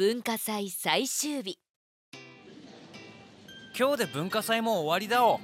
文化祭最終日。今日で文化祭も終わりだお。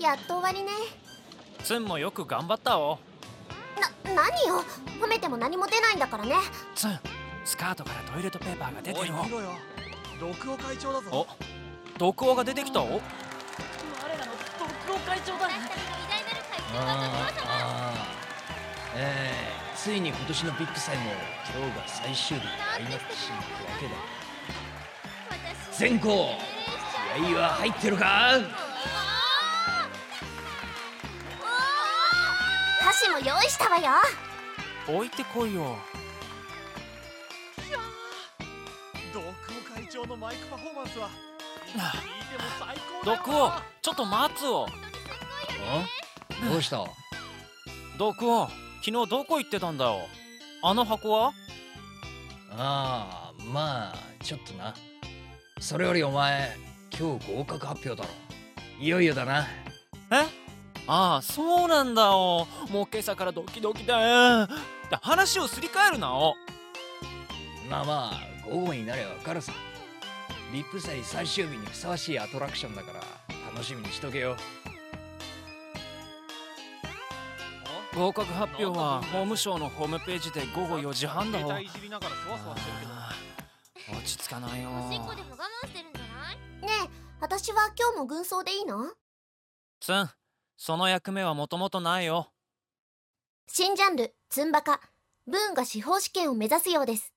やっと終わりね。ツンもよく頑張ったお。な何よ？褒めても何も出ないんだからね。ツンスカートからトイレットペーパーが出てるお。い見ろよ。毒王会長だぞ。お毒王が出てきたお。我らの毒王会長だ私たちの偉大なる会長だ。毒王様ええー。ついに今年のビッグ祭も今日が最終日開幕しに行くわけだ全校気合は入ってるか？箸も用意したわよ。置いてこいよ。ドク会長のマイクパフォーマンスはちょっと待つを。どうした？毒ク昨日どこ行ってたんだよ？あの箱は？ああまあちょっとな。それよりお前今日合格発表だろ。いよいよだな。え？ああそうなんだよ。もう今朝からドキドキだよ。話をすり替えるなおまあまあ午後になればわかるさ。リップ祭最終日にふさわしいアトラクションだから楽しみにしとけよ。合格発表は法務省のホームページで午後4時半だわ落ち着かないよ。ねえ私は今日も軍曹でいいの？つんその役目はもともとないよ。新ジャンルツンバカ。ブーンが司法試験を目指すようです。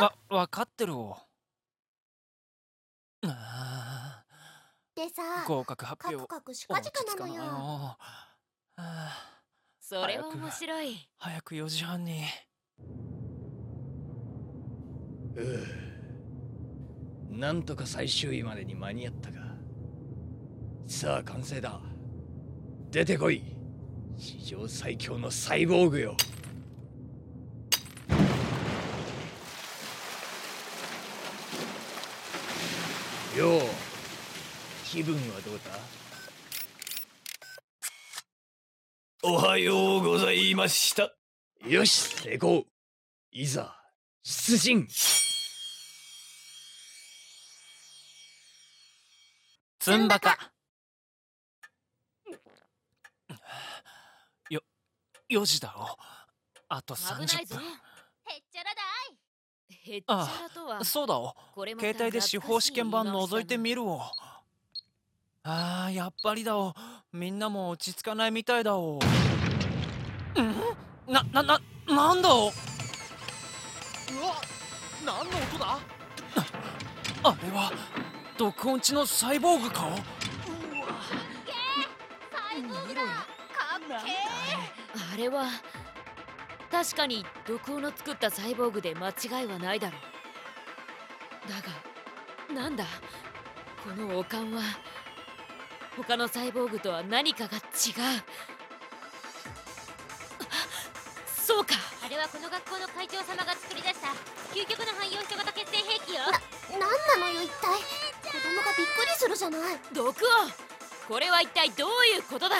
わ分かってるをでさ合格発表カクカクシカジカなのよ。それは面白い。早く四時半に。ううなんとか最終位までに間に合ったか。さあ完成だ。出てこい。史上最強のサイボーグよ。よ。う気分はどうだ？おはようございました。よし成功いざ出陣。つんか。よ4時だろ。あと30分。へっちゃらだい。へっちゃらとはそうだ。お携帯で司法試験版覗いてみるおあーやっぱりだ。おみんなも落ち着かないみたいだ。お。ん？なななんだ？お。うわ何の音だ？あれは毒音痴のサイボーグか？うわ。あれは確かに毒王の作ったサイボーグで間違いはないだろう。だがなんだ？この王冠は他のサイボーグとは何かが違う。あそうか！あれはこの学校の会長様が作り出した究極の汎用人型決戦兵器よ。なんなのよ一体？子供がびっくりするじゃない。毒王！これは一体どういうことだ？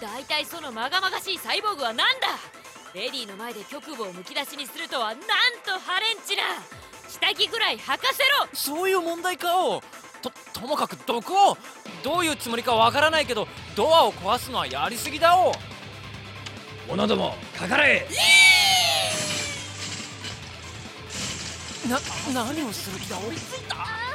大体そのまがまがしいサイボーグは何だ？レディの前で局部をむき出しにするとはなんとハレンチな。下着ぐらい履かせろ。そういう問題かおとともかく毒を。どういうつもりかわからないけどドアを壊すのはやりすぎだお者どもかかれ。な何をする気だ？おそんなま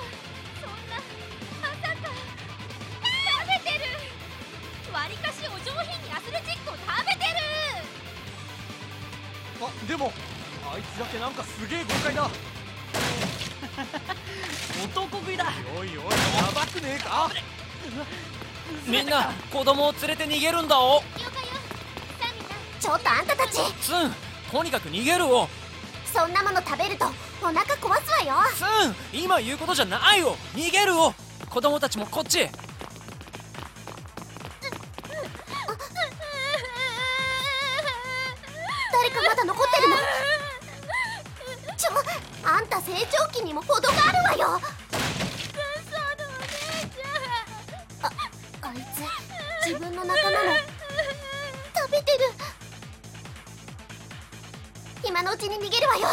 でもあいつだけなんかすげえ豪快だ。男食いだ。おいおいやばくねえか。みんな子供を連れて逃げるんだお。ちょっとあんたたち。ツンとにかく逃げるお。そんなもの食べるとお腹壊すわよ。ツン今言うことじゃないよ逃げるお。子供たちもこっちあんた成長期にも程があるわよ。ああいつ自分の仲間も食べてる。今のうちに逃げるわよ。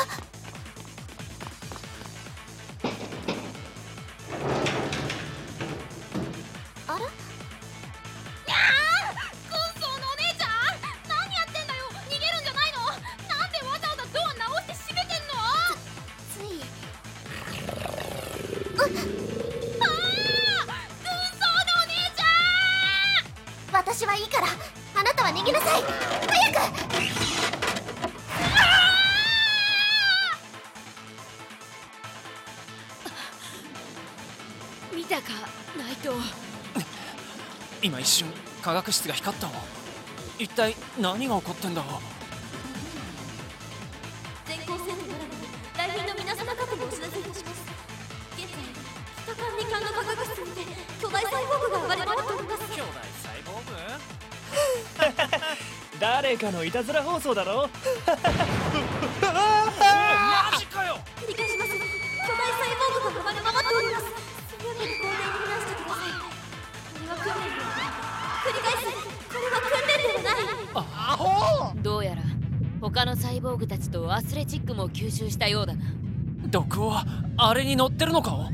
見たかナイト今一瞬化学室が光ったわ。一体何が起こってんだ？全校生徒なら来賓の皆様方にお知らせいたします。現在北管理官の科学室にて巨大サイボーグが暴れ回っております。兄弟サイボーグ？誰かのいたずら放送だろ？はないどうやら他のサイボーグたちとアスレチックも吸収したようだな。毒はあれに乗ってるのか？お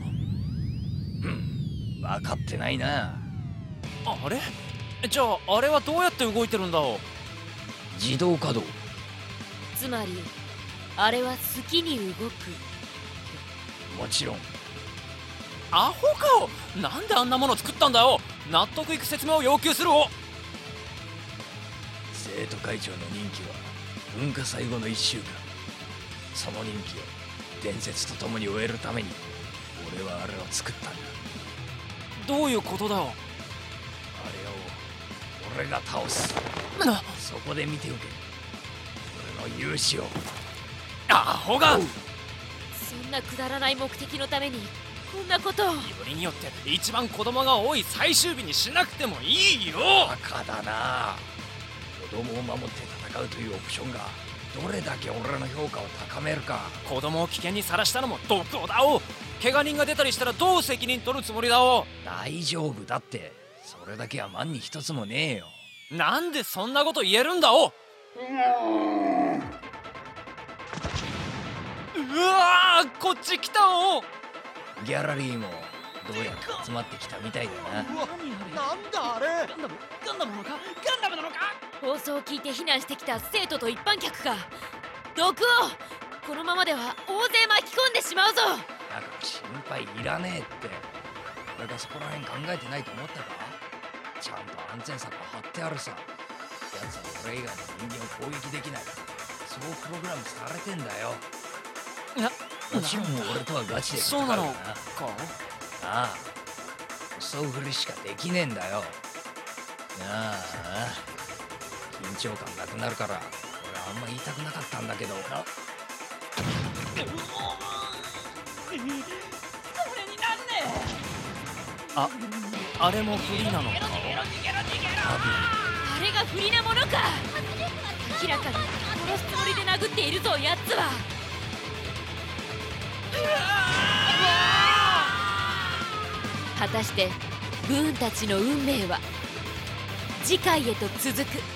分かってないな。あれ？じゃああれはどうやって動いてるんだお自動稼働。つまりあれは好きに動く。もちろん。アホかおなんであんなもの作ったんだよ！納得いく説明を要求するお生徒会長の任期は文化祭後の1週間。その任期を伝説とともに終えるために俺はあれを作ったんだ。どういうことだ？おあれを俺が倒す。なそこで見ておけ。俺の勇姿を。アホが！よそんなくだらない目的のためにこんなことを。りによって一番子供が多い最終日にしなくてもいいよ！バカだな子供を守って戦うというオプションがどれだけ俺の評価を高めるか。子供を危険にさらしたのも毒王だお。怪我人が出たりしたらどう責任取るつもりだお。大丈夫だって。それだけは万に一つもねえよ。なんでそんなこと言えるんだお。うわーこっち来たお。ギャラリーもどうやら集まってきたみたいだな。なんだあれ？ガンダムガンダムなのか？ガンダムなのか？放送を聞いて避難してきた生徒と一般客か。毒王このままでは大勢巻き込んでしまうぞ。だから心配いらねえって。俺がそこら辺考えてないと思ったか？ちゃんと安全策張ってあるさ。奴は俺以外の人間を攻撃できない。そうプログラムされてんだよ。なもちろん俺とはガチでそうなの戦か？ああ襲うふりしかできねえんだよ。ああ。緊張感なくなるから俺あんま言いたくなかったんだけど。な。ああれもフリーなのか？あれが不利なものか。明らかに殺すつもりで殴っているぞやつは果たしてブーンたちの運命は次回へと続く。